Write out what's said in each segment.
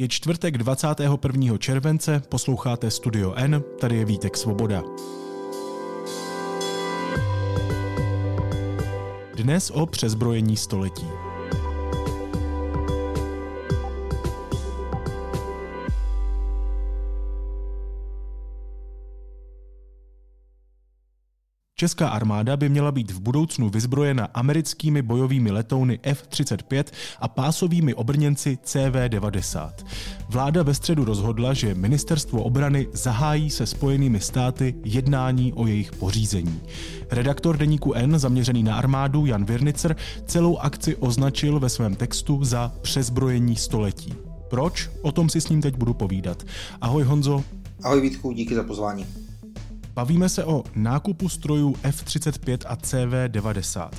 Je čtvrtek 21. července, posloucháte Studio N, tady je Vítek Svoboda. Dnes o přezbrojení století. Česká armáda by měla být v budoucnu vyzbrojena americkými bojovými letouny F-35 a pásovými obrněnci CV-90. Vláda ve středu rozhodla, že ministerstvo obrany zahájí se spojenými státy jednání o jejich pořízení. Redaktor deníku N, zaměřený na armádu, Jan Virnicer, celou akci označil ve svém textu za přezbrojení století. Proč? O tom si s ním teď budu povídat. Ahoj Honzo. Ahoj Vítku, díky za pozvání. Bavíme se o nákupu strojů F-35 a CV-90.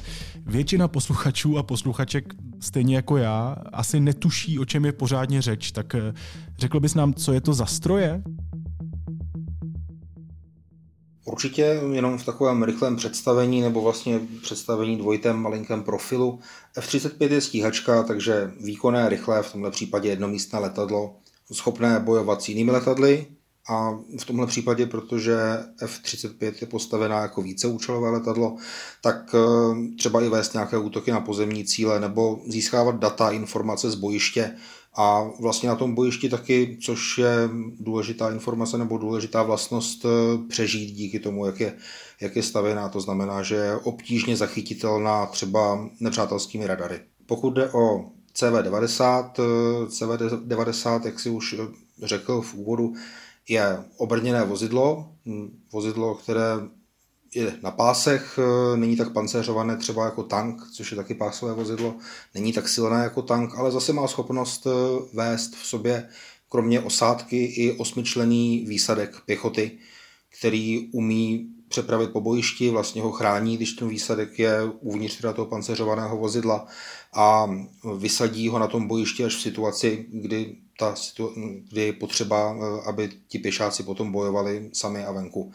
Většina posluchačů a posluchaček, stejně jako já, asi netuší, o čem je pořádně řeč. Tak eh, řekl bys nám, co je to za stroje? Určitě jenom v takovém rychlém představení nebo vlastně představení dvojitém malinkém profilu. F-35 je stíhačka, takže výkonné, rychlé, v tomhle případě jednomístné letadlo, schopné bojovat s jinými letadly, a v tomhle případě, protože F-35 je postavená jako víceúčelové letadlo, tak eh, třeba i vést nějaké útoky na pozemní cíle nebo získávat data, informace z bojiště a vlastně na tom bojišti taky, což je důležitá informace nebo důležitá vlastnost eh, přežít díky tomu, jak je, jak je stavěná. To znamená, že je obtížně zachytitelná třeba nepřátelskými radary. Pokud jde o CV-90, eh, CV-90, jak si už řekl v úvodu, je obrněné vozidlo, hm, vozidlo, které je na pásech, e, není tak pancéřované třeba jako tank, což je taky pásové vozidlo, není tak silné jako tank, ale zase má schopnost e, vést v sobě kromě osádky i osmičlený výsadek pěchoty, který umí přepravit po bojišti, vlastně ho chrání, když ten výsadek je uvnitř teda toho pancéřovaného vozidla a vysadí ho na tom bojišti až v situaci, kdy ta, kdy je potřeba, eh, aby ti pěšáci potom bojovali sami a venku.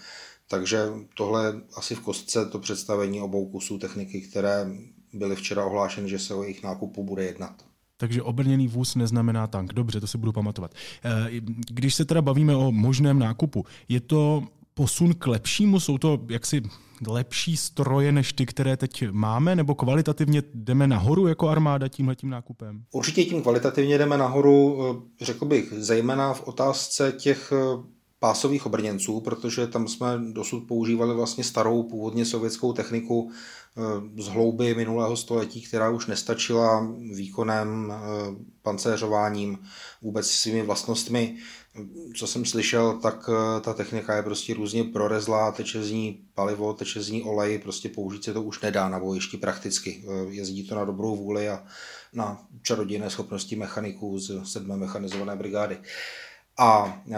Takže tohle asi v kostce to představení obou kusů techniky, které byly včera ohlášeny, že se o jejich nákupu bude jednat. Takže obrněný vůz neznamená tank. Dobře, to si budu pamatovat. Eh, když se teda bavíme o možném nákupu, je to posun k lepšímu? Jsou to jaksi lepší stroje než ty, které teď máme, nebo kvalitativně jdeme nahoru jako armáda tímhletím nákupem? Určitě tím kvalitativně jdeme nahoru, eh, řekl bych, zejména v otázce těch eh, pásových obrněnců, protože tam jsme dosud používali vlastně starou původně sovětskou techniku eh, z hlouby minulého století, která už nestačila výkonem, pancéřováním, vůbec svými vlastnostmi co jsem slyšel, tak eh, ta technika je prostě různě prorezlá, teče z ní palivo, teče z ní olej, prostě použít se to už nedá na bojišti prakticky. Eh, jezdí to na dobrou vůli a na čarodějné schopnosti mechaniků z sedmé mechanizované brigády. A eh,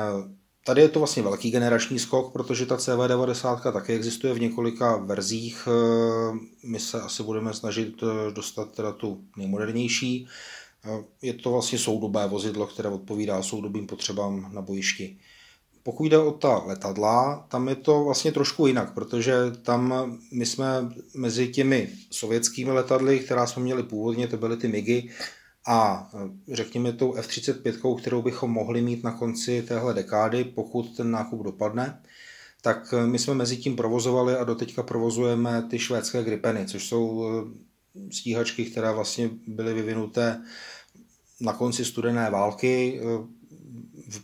Tady je to vlastně velký generační skok, protože ta CV90 taky existuje v několika verzích. My se asi budeme snažit dostat teda tu nejmodernější. Je to vlastně soudobé vozidlo, které odpovídá soudobým potřebám na bojišti. Pokud jde o ta letadla, tam je to vlastně trošku jinak, protože tam my jsme mezi těmi sovětskými letadly, která jsme měli původně, to byly ty MIGy, a řekněme tou F-35, kterou bychom mohli mít na konci téhle dekády, pokud ten nákup dopadne, tak my jsme mezi tím provozovali a doteďka provozujeme ty švédské Gripeny, což jsou stíhačky, které vlastně byly vyvinuté na konci studené války eh,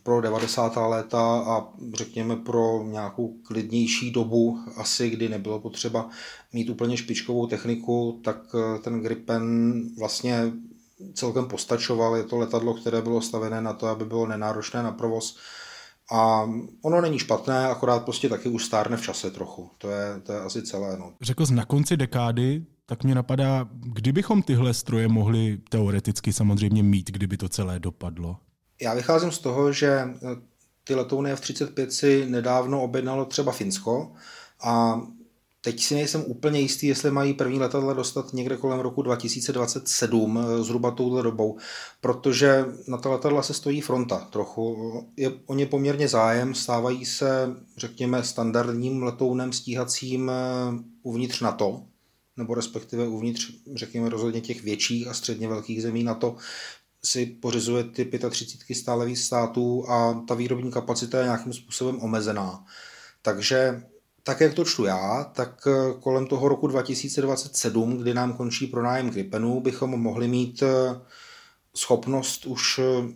pro 90. léta a řekněme pro nějakou klidnější dobu, asi kdy nebylo potřeba mít úplně špičkovou techniku, tak eh, ten Gripen vlastně celkem postačoval. Je to letadlo, které bylo stavené na to, aby bylo nenáročné na provoz. A ono není špatné, akorát prostě taky už stárne v čase trochu. To je, to je asi celé. No. Řekl jsi na konci dekády, tak mě napadá, kdybychom tyhle stroje mohli teoreticky samozřejmě mít, kdyby to celé dopadlo? Já vycházím z toho, že eh, ty letouny F-35 si nedávno objednalo třeba Finsko a teď si nejsem úplně jistý, jestli mají první letadla dostat někde kolem roku 2027, eh, zhruba touhle dobou, protože na ta letadla se stojí fronta trochu. Je o ně poměrně zájem, stávají se, řekněme, standardním letounem stíhacím eh, uvnitř NATO, nebo respektive uvnitř, řekněme, rozhodně těch větších a středně velkých zemí na to, si pořizuje ty 35 stále víc států a ta výrobní kapacita je nějakým způsobem omezená. Takže tak, jak to čtu já, tak eh, kolem toho roku 2027, kdy nám končí pronájem Gripenu, bychom mohli mít eh, schopnost už eh,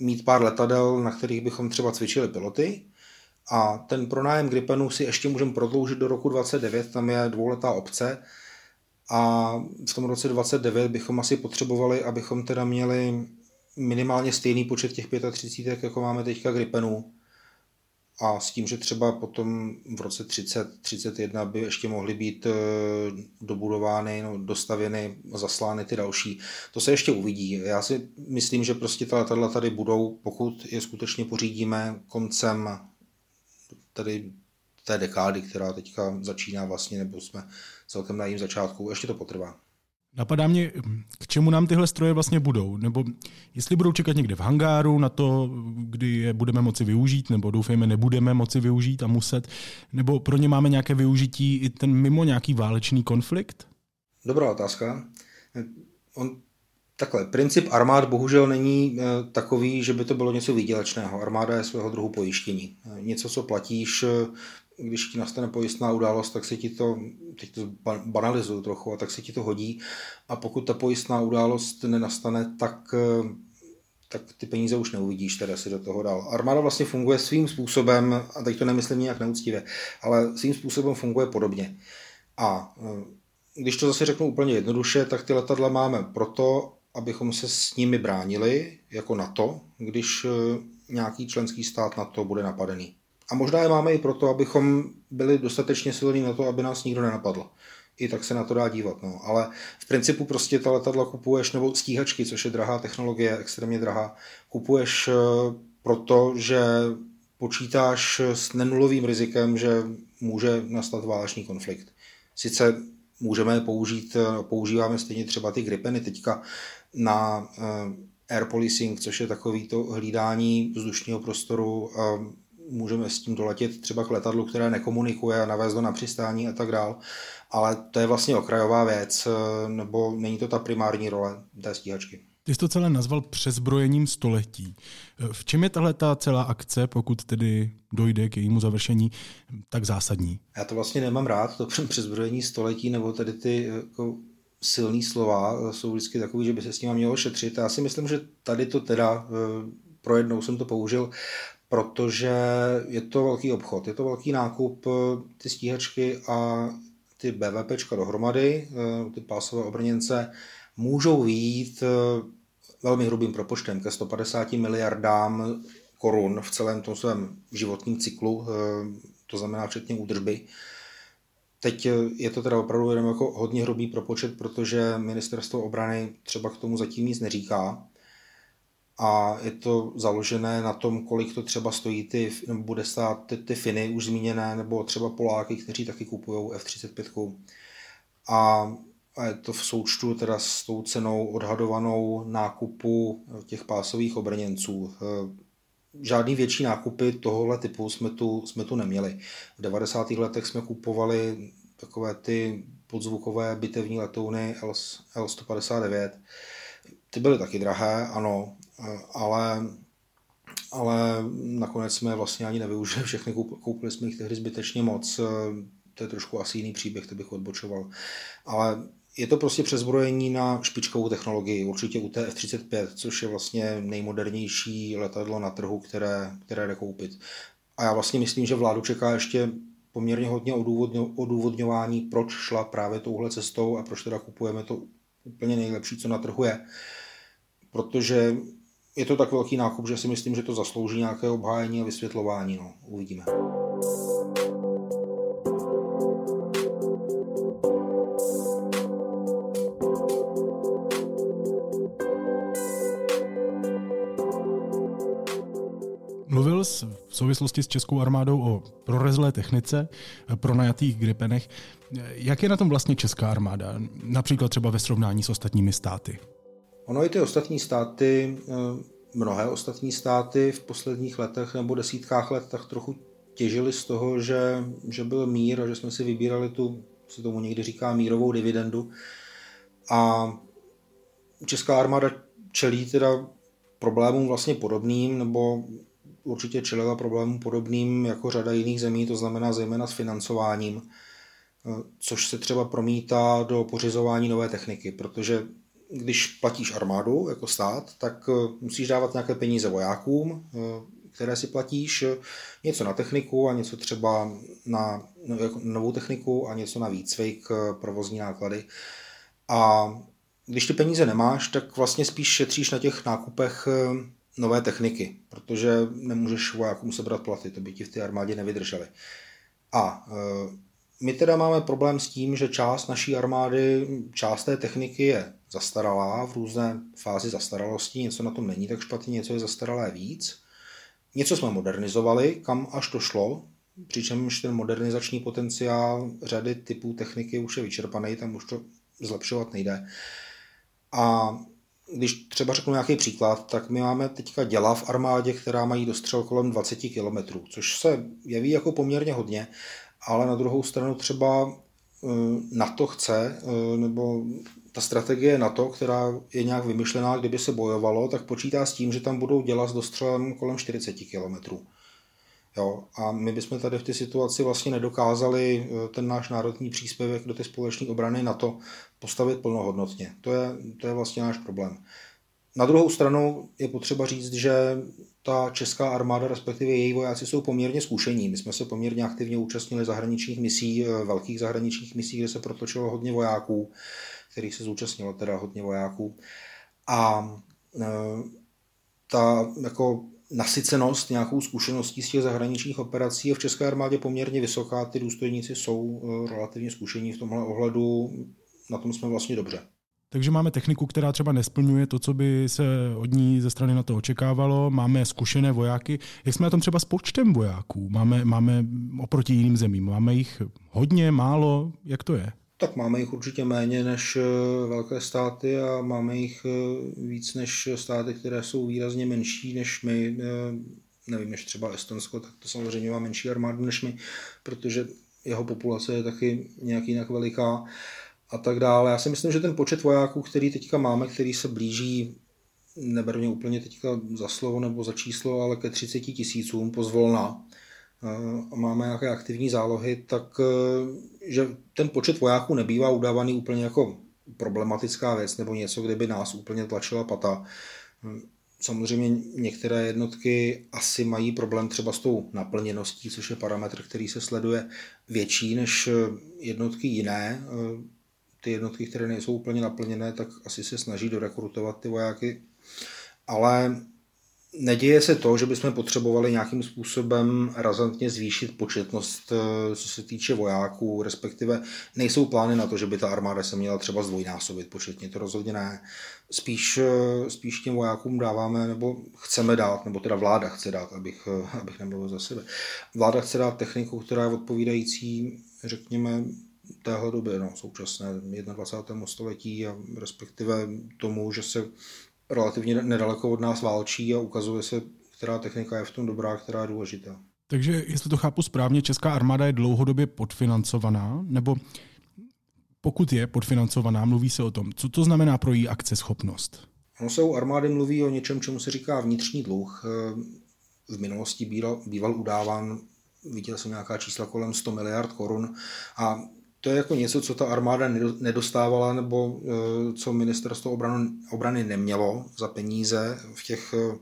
mít pár letadel, na kterých bychom třeba cvičili piloty. A ten pronájem Gripenu si ještě můžeme prodloužit do roku 2029, tam je dvouletá obce. A v tom roce 2029 bychom asi potřebovali, abychom teda měli minimálně stejný počet těch 35, jako máme teďka Gripenů a s tím, že třeba potom v roce 30, 31 by ještě mohly být eh, dobudovány, no, dostavěny, zaslány ty další. To se ještě uvidí. Já si myslím, že prostě ta letadla tady budou, pokud je skutečně pořídíme koncem tady té dekády, která teďka začíná vlastně, nebo jsme celkem na jejím začátku, ještě to potrvá. Napadá mě, k čemu nám tyhle stroje vlastně budou, nebo jestli budou čekat někde v hangáru na to, kdy je budeme moci využít, nebo doufejme nebudeme moci využít a muset, nebo pro ně máme nějaké využití i ten mimo nějaký válečný konflikt? Dobrá otázka. On, takhle, princip armád bohužel není e, takový, že by to bylo něco výdělečného. Armáda je svého druhu pojištění. E, něco, co platíš když ti nastane pojistná událost, tak se ti to, teď to banalizuju trochu, a tak se ti to hodí a pokud ta pojistná událost nenastane, tak, eh, tak ty peníze už neuvidíš, teda si do toho dál. Armáda vlastně funguje svým způsobem, a teď to nemyslím nějak neúctivě, ale svým způsobem funguje podobně. A eh, když to zase řeknu úplně jednoduše, tak ty letadla máme proto, abychom se s nimi bránili jako NATO, když eh, nějaký členský stát na to bude napadený. A možná je máme i proto, abychom byli dostatečně silní na to, aby nás nikdo nenapadl. I tak se na to dá dívat. No. Ale v principu prostě ta letadla kupuješ, nebo stíhačky, což je drahá technologie, extrémně drahá, kupuješ eh, proto, že počítáš s nenulovým rizikem, že může nastat válečný konflikt. Sice můžeme použít, eh, používáme stejně třeba ty Gripeny teďka na eh, air policing, což je takový to hlídání vzdušního prostoru můžeme s tím doletět třeba k letadlu, které nekomunikuje a navést ho na přistání a tak dál. Ale to je vlastně okrajová věc, eh, nebo není to ta primární role té stíhačky. Ty jsi to celé nazval přezbrojením století. Eh, v čem je tahle ta celá akce, pokud tedy dojde k jejímu završení, tak zásadní? Já to vlastně nemám rád, to přezbrojení století, nebo tedy ty jako silný slova eh, jsou vždycky takový, že by se s tím mělo šetřit. Já si myslím, že tady to teda pro jednou jsem to použil protože je to velký obchod, je to velký nákup, ty stíhačky a ty BVPčka dohromady, eh, ty pásové obrněnce, můžou výjít eh, velmi hrubým propočtem ke 150 miliardám korun v celém tom svém životním cyklu, eh, to znamená včetně údržby. Teď je to teda opravdu jenom jako hodně hrubý propočet, protože ministerstvo obrany třeba k tomu zatím nic neříká a je to založené na tom, kolik to třeba stojí ty, nebo bude stát ty, ty Finy už zmíněné, nebo třeba Poláky, kteří taky kupují F-35. A, a je to v součtu teda s tou cenou odhadovanou nákupu těch pásových obrněnců. Žádný větší nákupy tohohle typu jsme tu, jsme tu neměli. V 90. letech jsme kupovali takové ty podzvukové bitevní letouny L-159. Ty byly taky drahé, ano, ale, ale nakonec jsme vlastně ani nevyužili všechny, koupili jsme jich tehdy zbytečně moc, to je trošku asi jiný příběh, to bych odbočoval. Ale je to prostě přezbrojení na špičkovou technologii, určitě u té F-35, což je vlastně nejmodernější letadlo na trhu, které, které jde koupit. A já vlastně myslím, že vládu čeká ještě poměrně hodně odůvodňování, proč šla právě touhle cestou a proč teda kupujeme to úplně nejlepší, co na trhu je. Protože je to tak velký nákup, že si myslím, že to zaslouží nějaké obhájení a vysvětlování. No, uvidíme. Mluvil jsi v souvislosti s českou armádou o prorezlé technice, pronajatých gripenech. Jak je na tom vlastně česká armáda, například třeba ve srovnání s ostatními státy? Ono i ty ostatní státy, eh, mnohé ostatní státy v posledních letech nebo desítkách let tak trochu těžili z toho, že, že byl mír a že jsme si vybírali tu, se tomu někdy říká, mírovou dividendu. A česká armáda čelí teda problémům vlastně podobným, nebo určitě čelila problémům podobným jako řada jiných zemí, to znamená zejména s financováním, což se třeba promítá do pořizování nové techniky, protože když platíš armádu jako stát, tak musíš dávat nějaké peníze vojákům, které si platíš, něco na techniku a něco třeba na no, jako novou techniku a něco na výcvik, provozní náklady. A když ty peníze nemáš, tak vlastně spíš šetříš na těch nákupech eh, nové techniky, protože nemůžeš vojákům sebrat platy, to by ti v té armádě nevydrželi. A eh, my teda máme problém s tím, že část naší armády, část té techniky je zastaralá v různé fázi zastaralosti, něco na tom není tak špatně, něco je zastaralé víc. Něco jsme modernizovali, kam až to šlo, přičemž ten modernizační potenciál řady typů techniky už je vyčerpaný, tam už to zlepšovat nejde. A když třeba řeknu nějaký příklad, tak my máme teďka děla v armádě, která mají dostřel kolem 20 km, což se jeví jako poměrně hodně, ale na druhou stranu třeba eh, NATO chce, eh, nebo ta strategie NATO, která je nějak vymyšlená, kdyby se bojovalo, tak počítá s tím, že tam budou dělat s dostřelem kolem 40 km. Jo, a my bychom tady v té situaci vlastně nedokázali eh, ten náš národní příspěvek do té společné obrany na to postavit plnohodnotně. To je, to je vlastně náš problém. Na druhou stranu je potřeba říct, že ta česká armáda, respektive její vojáci, jsou poměrně zkušení. My jsme se poměrně aktivně účastnili zahraničních misí, eh, velkých zahraničních misí, kde se protočilo hodně vojáků, kterých se zúčastnilo teda hodně vojáků. A e, ta jako nasycenost nějakou zkušeností z těch zahraničních operací je v České armádě poměrně vysoká. Ty důstojníci jsou eh, relativně zkušení v tomhle ohledu. Na tom jsme vlastně dobře. Takže máme techniku, která třeba nesplňuje to, co by se od ní ze strany na to očekávalo. Máme zkušené vojáky. Jak jsme na tom třeba s počtem vojáků? Máme, máme oproti jiným zemím. Máme jich hodně, málo? Jak to je? Tak máme jich určitě méně než eh, velké státy a máme jich eh, víc než státy, které jsou výrazně menší než my. Eh, nevím, než třeba Estonsko, tak to samozřejmě má menší armádu než my, protože jeho populace je taky nějak jinak veliká a tak dále. Já si myslím, že ten počet vojáků, který teďka máme, který se blíží, neberu mě úplně teďka za slovo nebo za číslo, ale ke 30 tisícům pozvolna, a máme nějaké aktivní zálohy, tak e, že ten počet vojáků nebývá udávaný úplně jako problematická věc nebo něco, kde by nás úplně tlačila pata. Samozřejmě některé jednotky asi mají problém třeba s tou naplněností, což je parametr, který se sleduje větší než jednotky jiné. Ty jednotky, které nejsou úplně naplněné, tak asi se snaží dorekrutovat ty vojáky. Ale Neděje se to, že bychom potřebovali nějakým způsobem razantně zvýšit početnost, eh, co se týče vojáků, respektive nejsou plány na to, že by ta armáda se měla třeba zdvojnásobit početně, to rozhodně ne. Spíš, eh, spíš těm vojákům dáváme, nebo chceme dát, nebo teda vláda chce dát, abych, eh, abych nemluvil za sebe. Vláda chce dát techniku, která je odpovídající, řekněme, téhle době, no, současné 21. století a respektive tomu, že se relativně nedaleko od nás válčí a ukazuje se, která technika je v tom dobrá, která je důležitá. Takže, jestli to chápu správně, česká armáda je dlouhodobě podfinancovaná, nebo pokud je podfinancovaná, mluví se o tom. Co to znamená pro její akceschopnost? Ono se u armády mluví o něčem, čemu se říká vnitřní dluh. V minulosti býval, býval udáván, viděl jsem nějaká čísla kolem 100 miliard korun a to je jako něco, co ta armáda nedostávala nebo eh, co ministerstvo obrany, obrany nemělo za peníze v těch eh,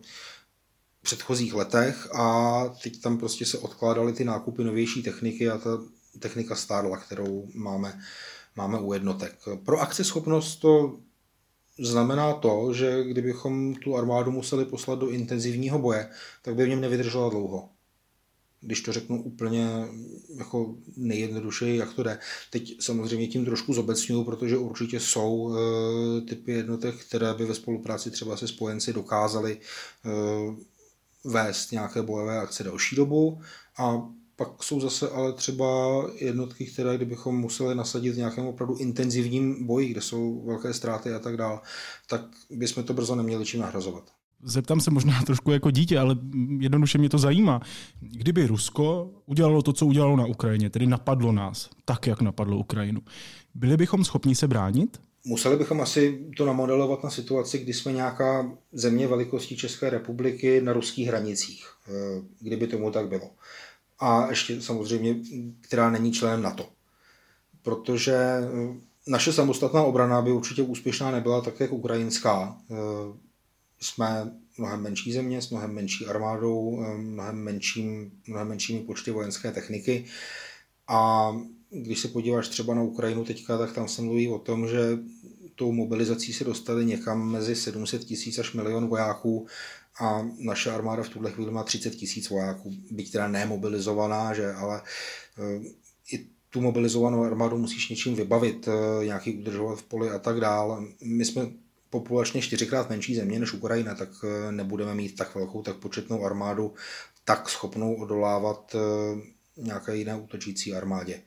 předchozích letech a teď tam prostě se odkládaly ty nákupy novější techniky a ta technika stárla, kterou máme, máme u jednotek. Pro akceschopnost to znamená to, že kdybychom tu armádu museli poslat do intenzivního boje, tak by v něm nevydržela dlouho když to řeknu úplně jako nejjednodušeji, jak to jde. Teď samozřejmě tím trošku zobecňuju, protože určitě jsou e, typy jednotek, které by ve spolupráci třeba se spojenci dokázaly e, vést nějaké bojové akce další dobu a pak jsou zase ale třeba jednotky, které kdybychom museli nasadit v nějakém opravdu intenzivním boji, kde jsou velké ztráty a tak dále, tak bychom to brzo neměli čím nahrazovat zeptám se možná trošku jako dítě, ale jednoduše mě to zajímá. Kdyby Rusko udělalo to, co udělalo na Ukrajině, tedy napadlo nás, tak, jak napadlo Ukrajinu, byli bychom schopni se bránit? Museli bychom asi to namodelovat na situaci, kdy jsme nějaká země velikosti České republiky na ruských hranicích, eh, kdyby tomu tak bylo. A ještě samozřejmě, která není členem NATO. Protože eh, naše samostatná obrana by určitě úspěšná nebyla tak, jak ukrajinská. Eh, jsme mnohem menší země s mnohem menší armádou, mnohem, menším, mnohem menšími počty vojenské techniky. A když se podíváš třeba na Ukrajinu teďka, tak tam se mluví o tom, že tou mobilizací se dostali někam mezi 700 tisíc až milion vojáků a naše armáda v tuhle chvíli má 30 tisíc vojáků, byť teda nemobilizovaná, že, ale eh, i tu mobilizovanou armádu musíš něčím vybavit, eh, nějaký udržovat v poli a tak dál. My jsme populačně čtyřikrát menší země než Ukrajina, tak eh, nebudeme mít tak velkou, tak početnou armádu, tak schopnou odolávat nějaké jiné útočící armádě.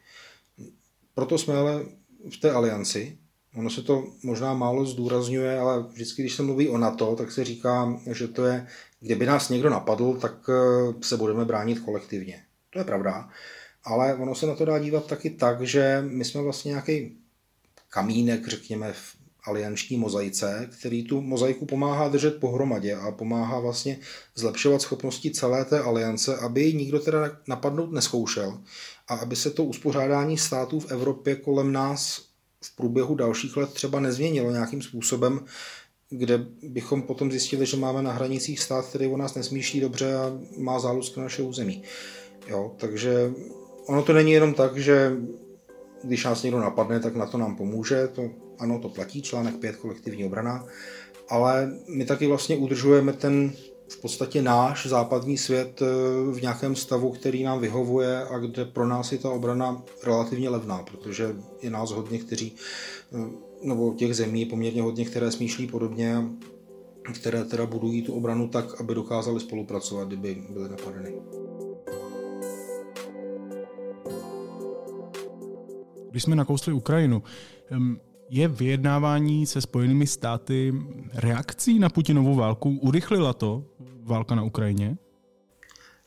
Proto jsme ale v té alianci. Ono se to možná málo zdůrazňuje, ale vždycky, když se mluví o NATO, tak se říká, že to je, kdyby nás někdo napadl, tak eh, se budeme bránit kolektivně. To je pravda. Ale ono se na to dá dívat taky tak, že my jsme vlastně nějaký kamínek, řekněme, v alianční mozaice, který tu mozaiku pomáhá držet pohromadě a pomáhá vlastně zlepšovat schopnosti celé té aliance, aby ji nikdo teda napadnout neskoušel a aby se to uspořádání států v Evropě kolem nás v průběhu dalších let třeba nezměnilo nějakým způsobem, kde bychom potom zjistili, že máme na hranicích stát, který o nás nesmýšlí dobře a má zálusk na naše území. Jo, takže ono to není jenom tak, že když nás někdo napadne, tak na to nám pomůže. To, ano, to platí, článek 5 kolektivní obrana, ale my taky vlastně udržujeme ten v podstatě náš západní svět eh, v nějakém stavu, který nám vyhovuje a kde pro nás je ta obrana relativně levná, protože je nás hodně, kteří, eh, nebo těch zemí je poměrně hodně, které smýšlí podobně, které teda budují tu obranu tak, aby dokázali spolupracovat, kdyby byly napadeny. Když jsme nakousli Ukrajinu, je vyjednávání se Spojenými státy reakcí na Putinovu válku? Urychlila to válka na Ukrajině?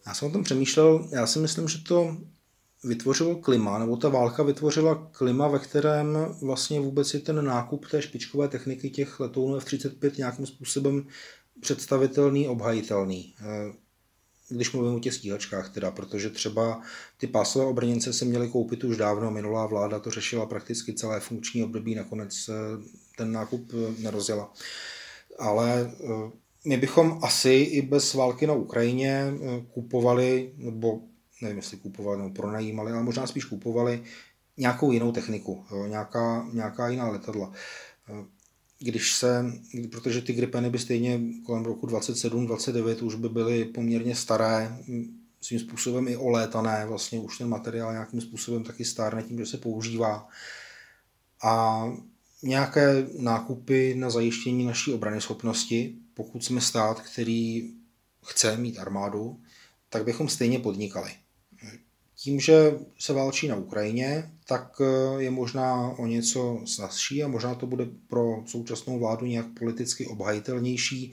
Já jsem o tom přemýšlel. Já si myslím, že to vytvořilo klima, nebo ta válka vytvořila klima, ve kterém vlastně vůbec je ten nákup té špičkové techniky těch letounů F-35 nějakým způsobem představitelný, obhajitelný když mluvím o těch stíhačkách teda, protože třeba ty pásové obrněnce se měly koupit už dávno, minulá vláda to řešila prakticky celé funkční období, nakonec eh, ten nákup eh, nerozjela. Ale eh, my bychom asi i bez války na Ukrajině kupovali, nebo nevím, jestli kupovali nebo pronajímali, ale možná spíš kupovali nějakou jinou techniku, nějaká, nějaká jiná letadla když se, protože ty gripeny by stejně kolem roku 27-29 už by byly poměrně staré, svým způsobem i olétané, vlastně už ten materiál nějakým způsobem taky stárne tím, že se používá. A nějaké nákupy na zajištění naší obrany schopnosti, pokud jsme stát, který chce mít armádu, tak bychom stejně podnikali. Tím, že se válčí na Ukrajině, tak eh, je možná o něco snazší a možná to bude pro současnou vládu nějak politicky obhajitelnější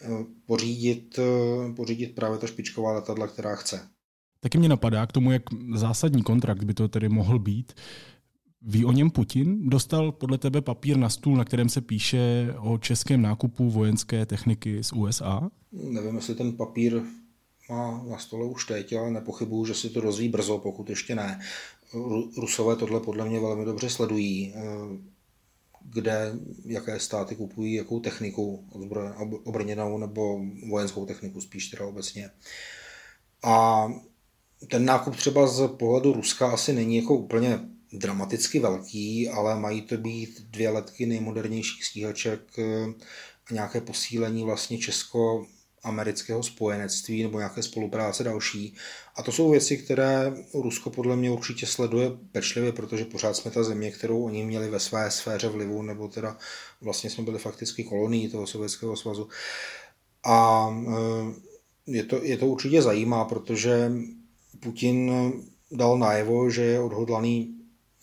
eh, pořídit, eh, pořídit právě ta špičková letadla, která chce. Taky mě napadá k tomu, jak zásadní kontrakt by to tedy mohl být. Ví o něm Putin? Dostal podle tebe papír na stůl, na kterém se píše o českém nákupu vojenské techniky z USA? Nevím, jestli ten papír má na stole už teď, ale nepochybuju, že si to dozví brzo, pokud ještě ne. Rusové tohle podle mě velmi dobře sledují, eh, kde, jaké státy kupují jakou techniku, obrněnou nebo vojenskou techniku spíš teda obecně. A ten nákup třeba z pohledu Ruska asi není jako úplně dramaticky velký, ale mají to být dvě letky nejmodernějších stíhaček eh, a nějaké posílení vlastně Česko amerického spojenectví nebo nějaké spolupráce další. A to jsou věci, které Rusko podle mě určitě sleduje pečlivě, protože pořád jsme ta země, kterou oni měli ve své sféře vlivu, nebo teda vlastně jsme byli fakticky kolonií toho Sovětského svazu. A eh, je to, je to určitě zajímá, protože Putin dal najevo, že je odhodlaný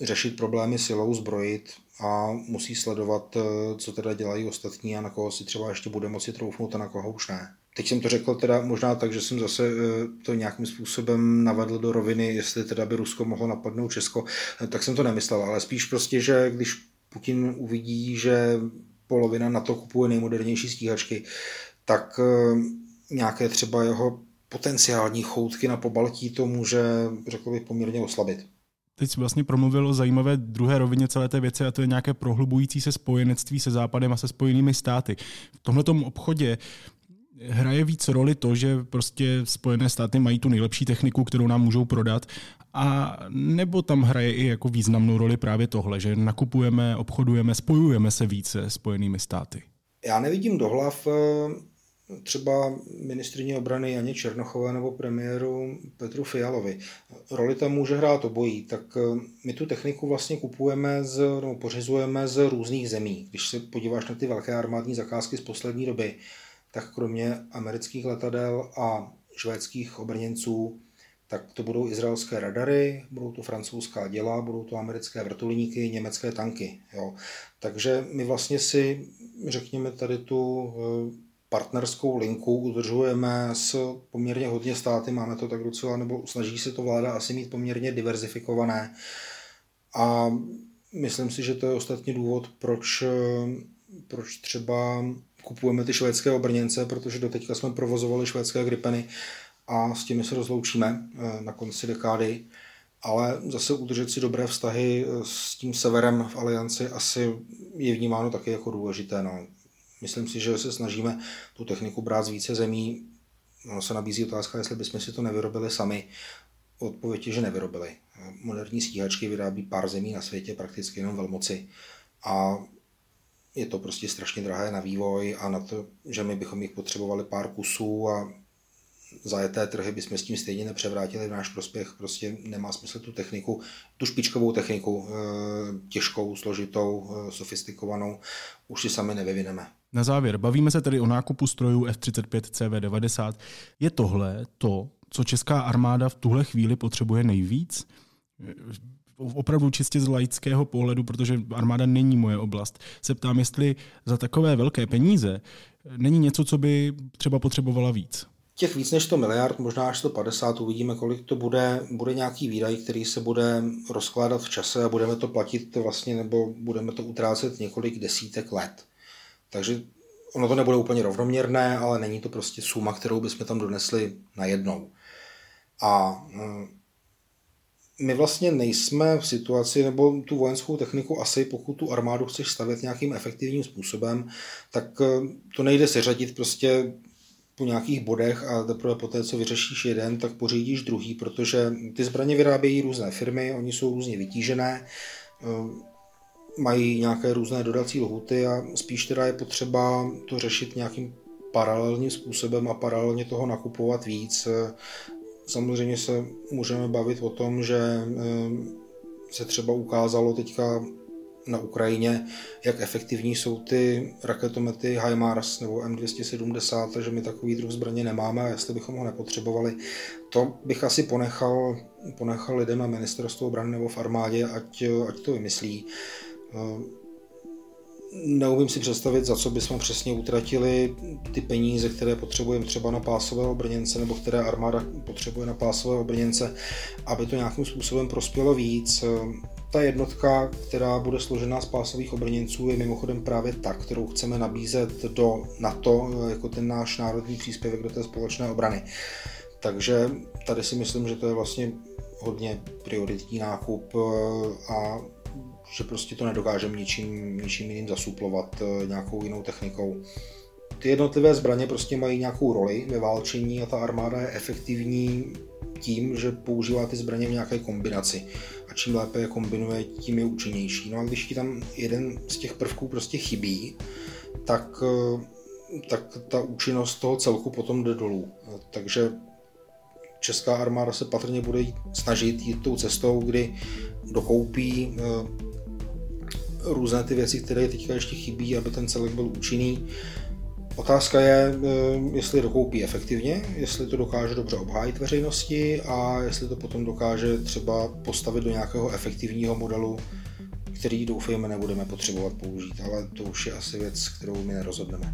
řešit problémy silou, zbrojit a musí sledovat, eh, co teda dělají ostatní a na koho si třeba ještě bude moci troufnout a na koho už ne. Teď jsem to řekl teda možná tak, že jsem zase eh, to nějakým způsobem navedl do roviny, jestli teda by Rusko mohlo napadnout Česko, eh, tak jsem to nemyslel, ale spíš prostě, že když Putin uvidí, že polovina na to kupuje nejmodernější stíhačky, tak eh, nějaké třeba jeho potenciální choutky na pobaltí to může, řekl bych, poměrně oslabit. Teď jsi vlastně promluvil o zajímavé druhé rovině celé té věci a to je nějaké prohlubující se spojenectví se Západem a se spojenými státy. V tomto obchodě hraje víc roli to, že prostě Spojené státy mají tu nejlepší techniku, kterou nám můžou prodat, a nebo tam hraje i jako významnou roli právě tohle, že nakupujeme, obchodujeme, spojujeme se více Spojenými státy? Já nevidím do hlav eh, třeba ministrině obrany Janě Černochové nebo premiéru Petru Fialovi. Roli tam může hrát obojí, tak eh, my tu techniku vlastně kupujeme z, nebo pořizujeme z různých zemí. Když se podíváš na ty velké armádní zakázky z poslední doby, tak kromě amerických letadel a švédských obrněnců, tak to budou izraelské radary, budou to francouzská děla, budou to americké vrtulníky, německé tanky. Jo. Takže my vlastně si, řekněme, tady tu eh, partnerskou linku udržujeme s poměrně hodně státy, máme to tak docela, nebo snaží se to vláda asi mít poměrně diverzifikované. A myslím si, že to je ostatní důvod, proč, eh, proč třeba kupujeme ty švédské obrněnce, protože doteďka jsme provozovali švédské gripeny a s těmi se rozloučíme eh, na konci dekády. Ale zase udržet si dobré vztahy eh, s tím severem v alianci asi je vnímáno taky jako důležité. No. Myslím si, že se snažíme tu techniku brát z více zemí. Ono se nabízí otázka, jestli bychom si to nevyrobili sami. Odpověď je, že nevyrobili. Moderní stíhačky vyrábí pár zemí na světě, prakticky jenom velmoci. A je to prostě strašně drahé na vývoj a na to, že my bychom jich potřebovali pár kusů a zajeté trhy bychom s tím stejně nepřevrátili v náš prospěch. Prostě nemá smysl tu techniku, tu špičkovou techniku, eh, těžkou, složitou, eh, sofistikovanou, už si sami nevyvineme. Na závěr, bavíme se tedy o nákupu strojů F-35 CV-90. Je tohle to, co česká armáda v tuhle chvíli potřebuje nejvíc? Opravdu čistě z laického pohledu, protože armáda není moje oblast, se ptám, jestli za takové velké peníze není něco, co by třeba potřebovala víc. Těch víc než 100 miliard, možná až 150, uvidíme, kolik to bude, bude nějaký výdaj, který se bude rozkládat v čase a budeme to platit vlastně, nebo budeme to utrácet několik desítek let. Takže ono to nebude úplně rovnoměrné, ale není to prostě suma, kterou bychom tam donesli najednou. A my vlastně nejsme v situaci, nebo tu vojenskou techniku asi, pokud tu armádu chceš stavět nějakým efektivním způsobem, tak eh, to nejde seřadit prostě po nějakých bodech a teprve po té, co vyřešíš jeden, tak pořídíš druhý, protože ty zbraně vyrábějí různé firmy, oni jsou různě vytížené, eh, mají nějaké různé dodací lhuty a spíš teda je potřeba to řešit nějakým paralelním způsobem a paralelně toho nakupovat víc. Samozřejmě se můžeme bavit o tom, že eh, se třeba ukázalo teďka na Ukrajině, jak efektivní jsou ty raketomety HIMARS nebo M270, takže my takový druh zbraně nemáme a jestli bychom ho nepotřebovali, to bych asi ponechal, ponechal lidem na ministerstvu obrany nebo v armádě, ať, ať to vymyslí. Eh, neumím si představit, za co bychom přesně utratili ty peníze, které potřebujeme třeba na pásové obrněnce, nebo které armáda potřebuje na pásové obrněnce, aby to nějakým způsobem prospělo víc. Ta jednotka, která bude složená z pásových obrněnců, je mimochodem právě ta, kterou chceme nabízet do NATO, jako ten náš národní příspěvek do té společné obrany. Takže tady si myslím, že to je vlastně hodně prioritní nákup a že prostě to nedokážeme ničím, ničím jiným zasuplovat eh, nějakou jinou technikou. Ty jednotlivé zbraně prostě mají nějakou roli ve válčení a ta armáda je efektivní tím, že používá ty zbraně v nějaké kombinaci. A čím lépe je kombinuje, tím je účinnější. No a když ti tam jeden z těch prvků prostě chybí, tak, eh, tak ta účinnost toho celku potom jde dolů. Takže česká armáda se patrně bude snažit jít tou cestou, kdy dokoupí eh, různé ty věci, které teďka ještě chybí, aby ten celek byl účinný. Otázka je, eh, jestli dokoupí efektivně, jestli to dokáže dobře obhájit veřejnosti a jestli to potom dokáže třeba postavit do nějakého efektivního modelu, který doufejme nebudeme potřebovat použít, ale to už je asi věc, kterou my nerozhodneme.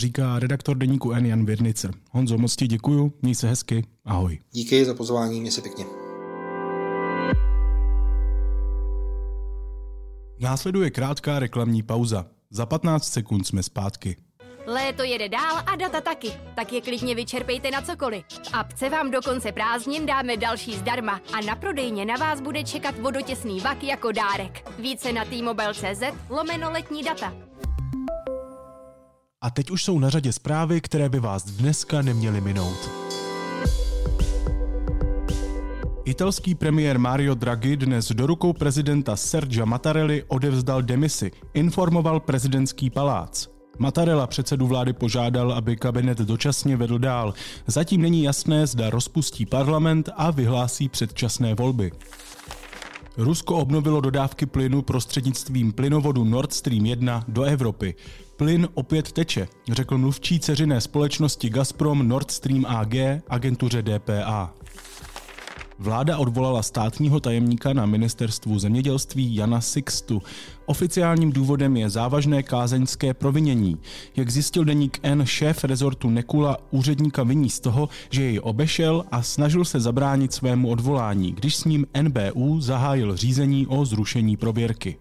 Říká redaktor deníku N Jan Virnicer. Honzo, moc ti děkuju, měj se hezky, ahoj. Díky za pozvání, měj se pěkně. Následuje krátká reklamní pauza. Za 15 sekund jsme zpátky. Léto jede dál a data taky, tak je klidně vyčerpejte na cokoliv. V apce vám do konce prázdnin dáme další zdarma a na prodejně na vás bude čekat vodotěsný vak jako dárek. Více na t-mobile.cz lomeno letní data. A teď už jsou na řadě zprávy, které by vás dneska neměly minout. Italský premiér Mario Draghi dnes do rukou prezidenta Sergia Mattarelli odevzdal demisi, informoval prezidentský palác. Matarela předsedu vlády požádal, aby kabinet dočasně vedl dál. Zatím není jasné, zda rozpustí parlament a vyhlásí předčasné volby. Rusko obnovilo dodávky plynu prostřednictvím plynovodu Nord Stream 1 do Evropy. Plyn opět teče, řekl mluvčí ceřiné společnosti Gazprom Nord Stream AG agentuře DPA. Vláda odvolala státního tajemníka na ministerstvu zemědělství Jana Sixtu. Oficiálním důvodem je závažné kázeňské provinění. Jak zjistil deník N, šéf rezortu Nekula úředníka viní z toho, že jej obešel a snažil se zabránit svému odvolání, když s ním NBU zahájil řízení o zrušení prověrky.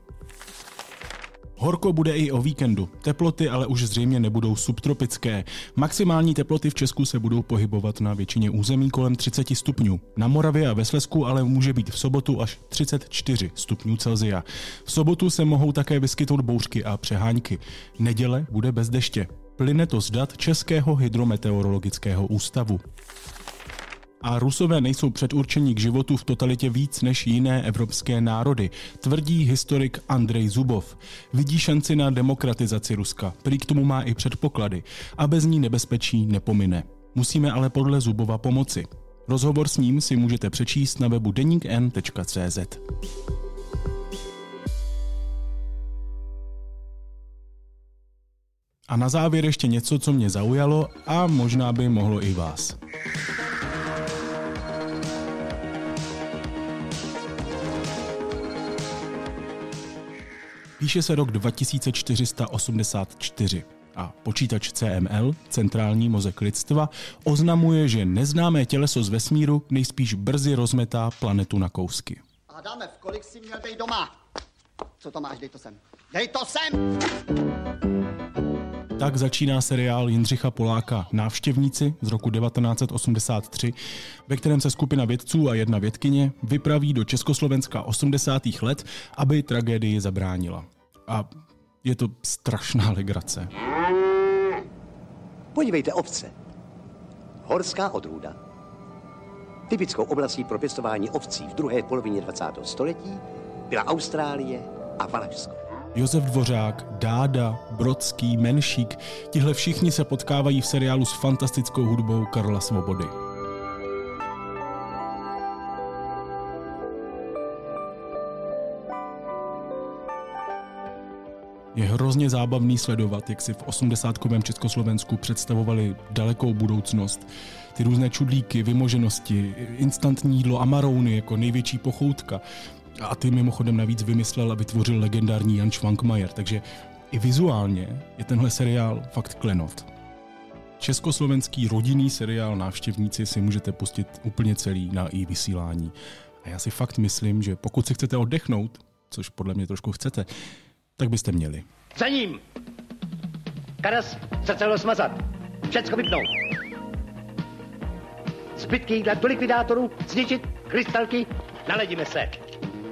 Horko bude i o víkendu. Teploty ale už zřejmě nebudou subtropické. Maximální teploty v Česku se budou pohybovat na většině území kolem 30 stupňů. Na Moravě a ve Slesku ale může být v sobotu až 34 stupňů Celzia. V sobotu se mohou také vyskytnout bouřky a přeháňky. Neděle bude bez deště. Plyne to z dat Českého hydrometeorologického ústavu. A Rusové nejsou předurčení k životu v totalitě víc než jiné evropské národy, tvrdí historik Andrej Zubov. Vidí šanci na demokratizaci Ruska, prý k tomu má i předpoklady a bez ní nebezpečí nepomine. Musíme ale podle Zubova pomoci. Rozhovor s ním si můžete přečíst na webu denikn.cz. A na závěr ještě něco, co mě zaujalo a možná by mohlo i vás. Píše se rok 2484 a počítač CML, centrální mozek lidstva, oznamuje, že neznámé těleso z vesmíru nejspíš brzy rozmetá planetu na kousky. Adame, v kolik jsi měl být doma? Co to máš, dej to sem. Dej to sem! Tak začíná seriál Jindřicha Poláka Návštěvníci z roku 1983, ve kterém se skupina vědců a jedna vědkyně vypraví do Československa 80. let, aby tragédii zabránila. A je to strašná legrace. Podívejte, ovce. Horská odrůda. Typickou oblastí pro pěstování ovcí v druhé polovině 20. století byla Austrálie a Valašsko. Josef Dvořák, Dáda, Brodský, Menšík, tihle všichni se potkávají v seriálu s fantastickou hudbou Karla Svobody. Je hrozně zábavný sledovat, jak si v 80 Československu představovali dalekou budoucnost. Ty různé čudlíky, vymoženosti, instantní jídlo Amarouny jako největší pochoutka. A ty mimochodem navíc vymyslel a vytvořil legendární Jan Schwankmajer, takže i vizuálně je tenhle seriál fakt klenot. Československý rodinný seriál Návštěvníci si můžete pustit úplně celý na i vysílání. A já si fakt myslím, že pokud si chcete oddechnout, což podle mě trošku chcete, tak byste měli. Za ním! Karas se celo smazat. Všecko vypnout. Zbytky jídla do likvidátoru, zničit, krystalky, naledíme se.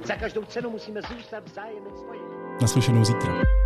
Za každou cenu musíme zůstat vzájemným spojení. Naslyšenou zítra.